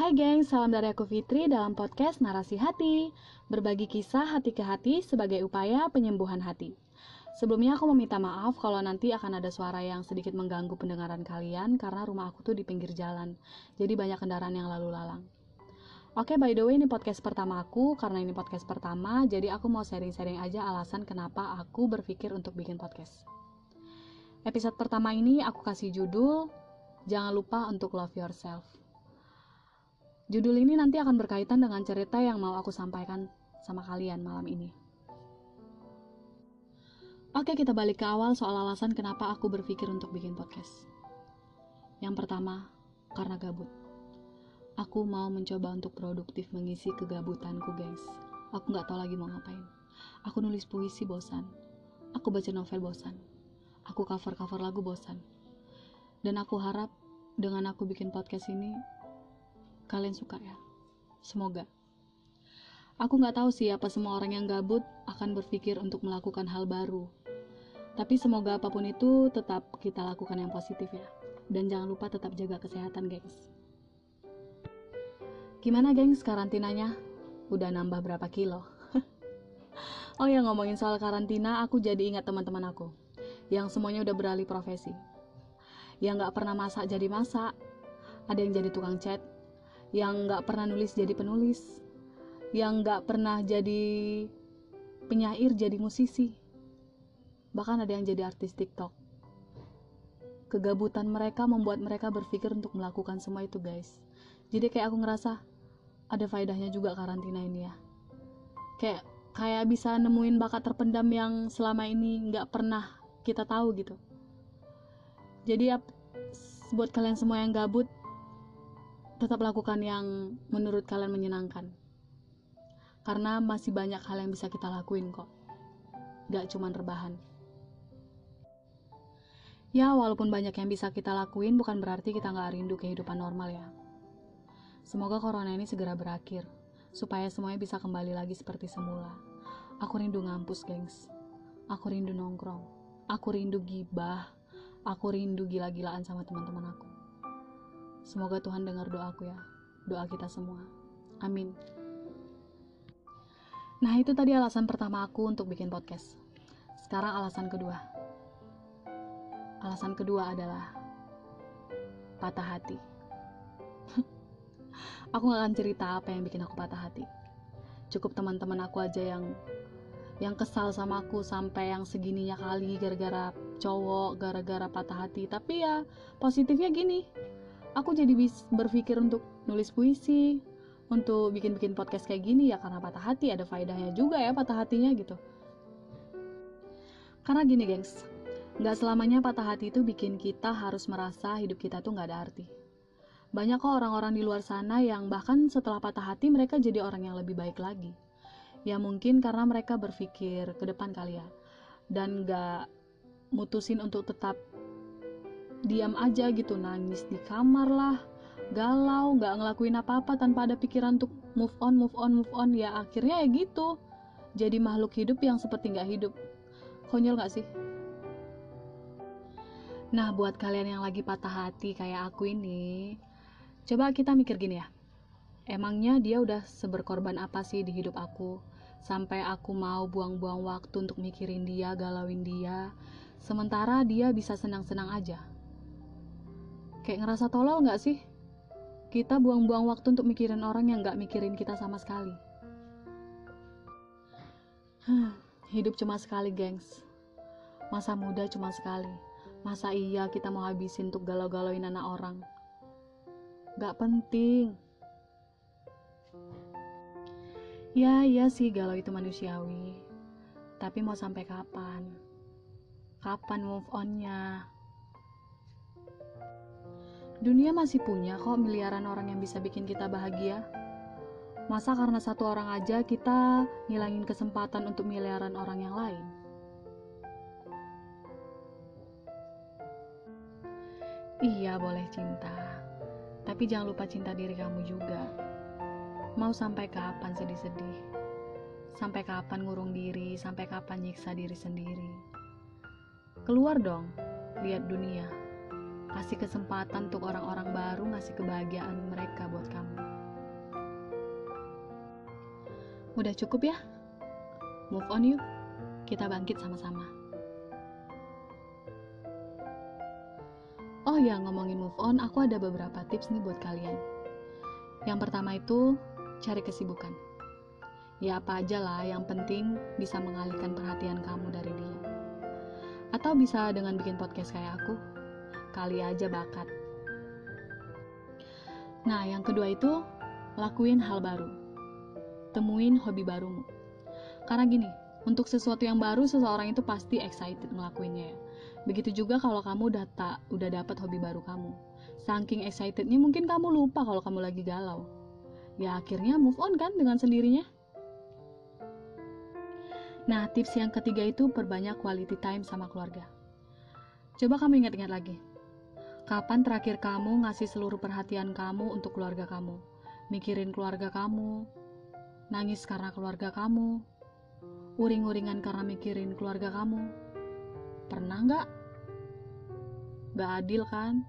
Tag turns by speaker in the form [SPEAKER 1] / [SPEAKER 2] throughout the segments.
[SPEAKER 1] Hai geng, salam dari aku Fitri dalam podcast Narasi Hati. Berbagi kisah hati ke hati sebagai upaya penyembuhan hati. Sebelumnya aku meminta maaf kalau nanti akan ada suara yang sedikit mengganggu pendengaran kalian Karena rumah aku tuh di pinggir jalan. Jadi banyak kendaraan yang lalu lalang. Oke, by the way ini podcast pertama aku. Karena ini podcast pertama Jadi aku mau sharing-sharing aja alasan kenapa aku berpikir untuk bikin podcast. Episode pertama ini aku kasih judul Jangan lupa untuk love yourself Judul ini nanti akan berkaitan dengan cerita yang mau aku sampaikan sama kalian malam ini. Oke, kita balik ke awal soal alasan kenapa aku berpikir untuk bikin podcast. Yang pertama, karena gabut. Aku mau mencoba untuk produktif mengisi kegabutanku, guys. Aku nggak tahu lagi mau ngapain. Aku nulis puisi bosan. Aku baca novel bosan. Aku cover-cover lagu bosan. Dan aku harap dengan aku bikin podcast ini, kalian suka ya. Semoga. Aku nggak tahu sih apa semua orang yang gabut akan berpikir untuk melakukan hal baru. Tapi semoga apa pun itu tetap kita lakukan yang positif ya. Dan jangan lupa tetap jaga kesehatan, gengs. Gimana, gengs, karantinanya? Udah nambah berapa kilo? oh ya, ngomongin soal karantina, aku jadi ingat teman-teman aku. Yang semuanya udah beralih profesi. Yang nggak pernah masak jadi masak. Ada yang jadi tukang cat, yang nggak pernah nulis jadi penulis, yang nggak pernah jadi penyair jadi musisi, bahkan ada yang jadi artis TikTok. Kegabutan mereka membuat mereka berpikir untuk melakukan semua itu, guys. Jadi kayak aku ngerasa ada faedahnya juga karantina ini ya. Kayak kayak bisa nemuin bakat terpendam yang selama ini nggak pernah kita tahu gitu. Jadi ya buat kalian semua yang gabut, tetap lakukan yang menurut kalian menyenangkan. Karena masih banyak hal yang bisa kita lakuin kok. Gak cuman rebahan. Ya, walaupun banyak yang bisa kita lakuin, bukan berarti kita gak rindu kehidupan normal ya. Semoga corona ini segera berakhir, supaya semuanya bisa kembali lagi seperti semula. Aku rindu ngampus, gengs. Aku rindu nongkrong. Aku rindu gibah. Aku rindu gila-gilaan sama teman-teman aku. Semoga Tuhan dengar doaku ya, doa kita semua. Amin. Nah, itu tadi alasan pertama aku untuk bikin podcast. Sekarang alasan kedua. Alasan kedua adalah patah hati. aku gak akan cerita apa yang bikin aku patah hati. Cukup teman-teman aku aja yang yang kesal sama aku sampai yang segininya kali gara-gara cowok, gara-gara patah hati. Tapi ya positifnya gini, aku jadi berpikir untuk nulis puisi, untuk bikin-bikin podcast kayak gini ya karena patah hati ada faedahnya juga ya patah hatinya gitu. Karena gini gengs, Gak selamanya patah hati itu bikin kita harus merasa hidup kita tuh gak ada arti. Banyak kok orang-orang di luar sana yang bahkan setelah patah hati mereka jadi orang yang lebih baik lagi. Ya mungkin karena mereka berpikir ke depan kali ya. Dan gak mutusin untuk tetap diam aja gitu nangis di kamar lah galau gak ngelakuin apa-apa tanpa ada pikiran untuk move on move on move on ya akhirnya ya gitu jadi makhluk hidup yang seperti gak hidup konyol gak sih Nah, buat kalian yang lagi patah hati kayak aku ini, coba kita mikir gini ya. Emangnya dia udah seberkorban apa sih di hidup aku? Sampai aku mau buang-buang waktu untuk mikirin dia, galauin dia, sementara dia bisa senang-senang aja. Kayak ngerasa tolol gak sih? Kita buang-buang waktu untuk mikirin orang yang gak mikirin kita sama sekali. Hidup cuma sekali, gengs. Masa muda cuma sekali Masa iya kita mau habisin untuk galau-galauin anak orang? Gak penting. Ya, iya sih galau itu manusiawi. Tapi mau sampai kapan? Kapan move onnya? Dunia masih punya kok miliaran orang yang bisa bikin kita bahagia. Masa karena satu orang aja kita ngilangin kesempatan untuk miliaran orang yang lain? Iya, boleh cinta. Tapi jangan lupa cinta diri kamu juga. Mau sampai kapan sedih-sedih? Sampai kapan ngurung diri? Sampai kapan nyiksa diri sendiri? Keluar dong, lihat dunia. Kasih kesempatan untuk orang-orang baru ngasih kebahagiaan mereka buat kamu. Udah cukup ya? Move on yuk. Kita bangkit sama-sama. Oh ya, ngomongin move on, aku ada beberapa tips nih buat kalian. Yang pertama itu, cari kesibukan. Ya apa aja lah, yang penting bisa mengalihkan perhatian kamu dari dia. Atau bisa dengan bikin podcast kayak aku. Kali aja bakat. Nah, yang kedua itu, lakuin hal baru. Temuin hobi barumu. Karena gini, untuk sesuatu yang baru seseorang itu pasti excited ngelakuinnya ya. Begitu juga kalau kamu udah tak udah dapat hobi baru kamu. Saking excitednya mungkin kamu lupa kalau kamu lagi galau. Ya akhirnya move on kan dengan sendirinya. Nah, tips yang ketiga itu perbanyak quality time sama keluarga. Coba kamu ingat-ingat lagi. Kapan terakhir kamu ngasih seluruh perhatian kamu untuk keluarga kamu? Mikirin keluarga kamu, nangis karena keluarga kamu, uring-uringan karena mikirin keluarga kamu. Pernah nggak? Gak adil kan?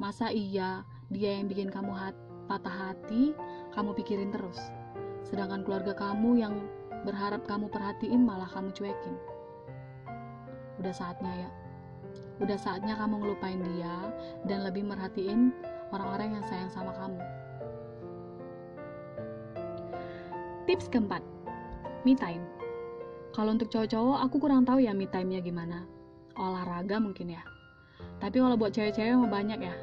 [SPEAKER 1] Masa iya dia yang bikin kamu hat patah hati, kamu pikirin terus. Sedangkan keluarga kamu yang berharap kamu perhatiin malah kamu cuekin. Udah saatnya ya. Udah saatnya kamu ngelupain dia dan lebih merhatiin orang-orang yang sayang sama kamu. Tips keempat, me time. Kalau untuk cowok-cowok, aku kurang tahu ya me time-nya gimana. Olahraga mungkin ya. Tapi kalau buat cewek-cewek mau banyak ya.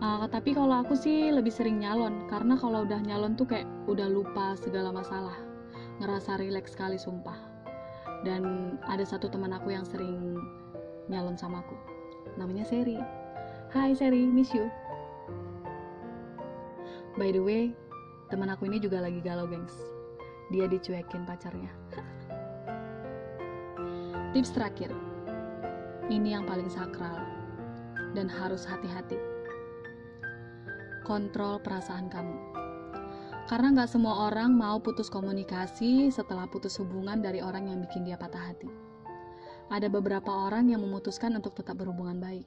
[SPEAKER 1] Uh, tapi kalau aku sih lebih sering nyalon, karena kalau udah nyalon tuh kayak udah lupa segala masalah. Ngerasa rileks sekali sumpah. Dan ada satu teman aku yang sering nyalon sama aku. Namanya Seri. Hai Seri, miss you. By the way, teman aku ini juga lagi galau, gengs. Dia dicuekin pacarnya. Tips terakhir, ini yang paling sakral dan harus hati-hati. Kontrol perasaan kamu. Karena nggak semua orang mau putus komunikasi setelah putus hubungan dari orang yang bikin dia patah hati. Ada beberapa orang yang memutuskan untuk tetap berhubungan baik.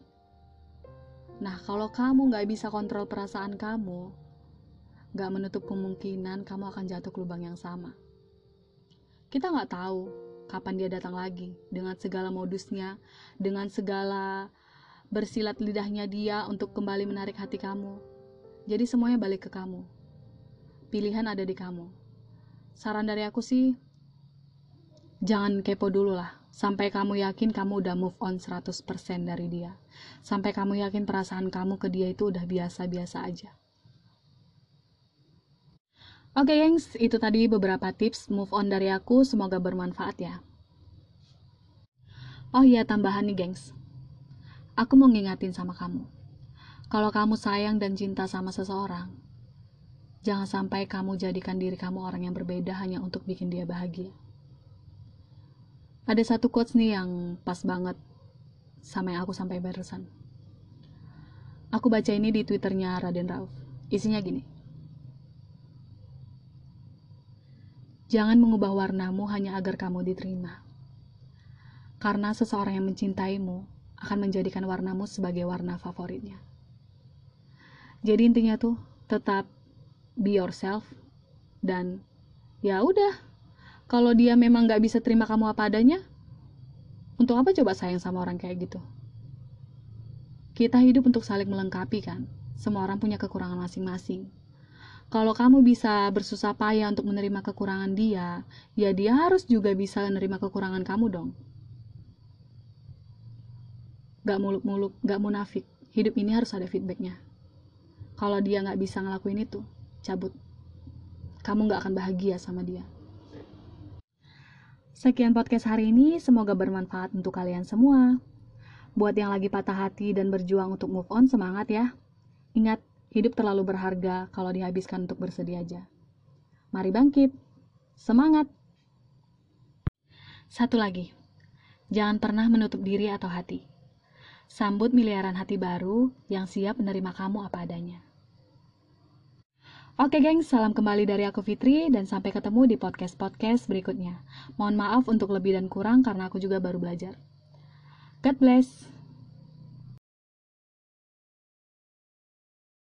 [SPEAKER 1] Nah, kalau kamu nggak bisa kontrol perasaan kamu, nggak menutup kemungkinan kamu akan jatuh ke lubang yang sama. Kita nggak tahu kapan dia datang lagi dengan segala modusnya, dengan segala bersilat lidahnya dia untuk kembali menarik hati kamu. Jadi semuanya balik ke kamu. Pilihan ada di kamu. Saran dari aku sih, jangan kepo dulu lah. Sampai kamu yakin kamu udah move on 100% dari dia. Sampai kamu yakin perasaan kamu ke dia itu udah biasa-biasa aja. Oke okay, gengs, itu tadi beberapa tips move on dari aku, semoga bermanfaat ya. Oh iya, tambahan nih gengs. Aku mau ngingatin sama kamu. Kalau kamu sayang dan cinta sama seseorang, jangan sampai kamu jadikan diri kamu orang yang berbeda hanya untuk bikin dia bahagia. Ada satu quotes nih yang pas banget sama yang aku sampai barusan. Aku baca ini di twitternya Raden Rauf. Isinya gini. Jangan mengubah warnamu hanya agar kamu diterima. Karena seseorang yang mencintaimu akan menjadikan warnamu sebagai warna favoritnya. Jadi intinya tuh tetap be yourself dan ya udah kalau dia memang gak bisa terima kamu apa adanya untuk apa coba sayang sama orang kayak gitu kita hidup untuk saling melengkapi kan semua orang punya kekurangan masing-masing kalau kamu bisa bersusah payah untuk menerima kekurangan dia, ya dia harus juga bisa menerima kekurangan kamu dong. Gak muluk-muluk, gak munafik. Hidup ini harus ada feedbacknya. Kalau dia gak bisa ngelakuin itu, cabut. Kamu gak akan bahagia sama dia. Sekian podcast hari ini, semoga bermanfaat untuk kalian semua. Buat yang lagi patah hati dan berjuang untuk move on, semangat ya. Ingat, Hidup terlalu berharga kalau dihabiskan untuk bersedih aja. Mari bangkit. Semangat. Satu lagi. Jangan pernah menutup diri atau hati. Sambut miliaran hati baru yang siap menerima kamu apa adanya. Oke geng, salam kembali dari aku Fitri dan sampai ketemu di podcast-podcast berikutnya. Mohon maaf untuk lebih dan kurang karena aku juga baru belajar. God bless.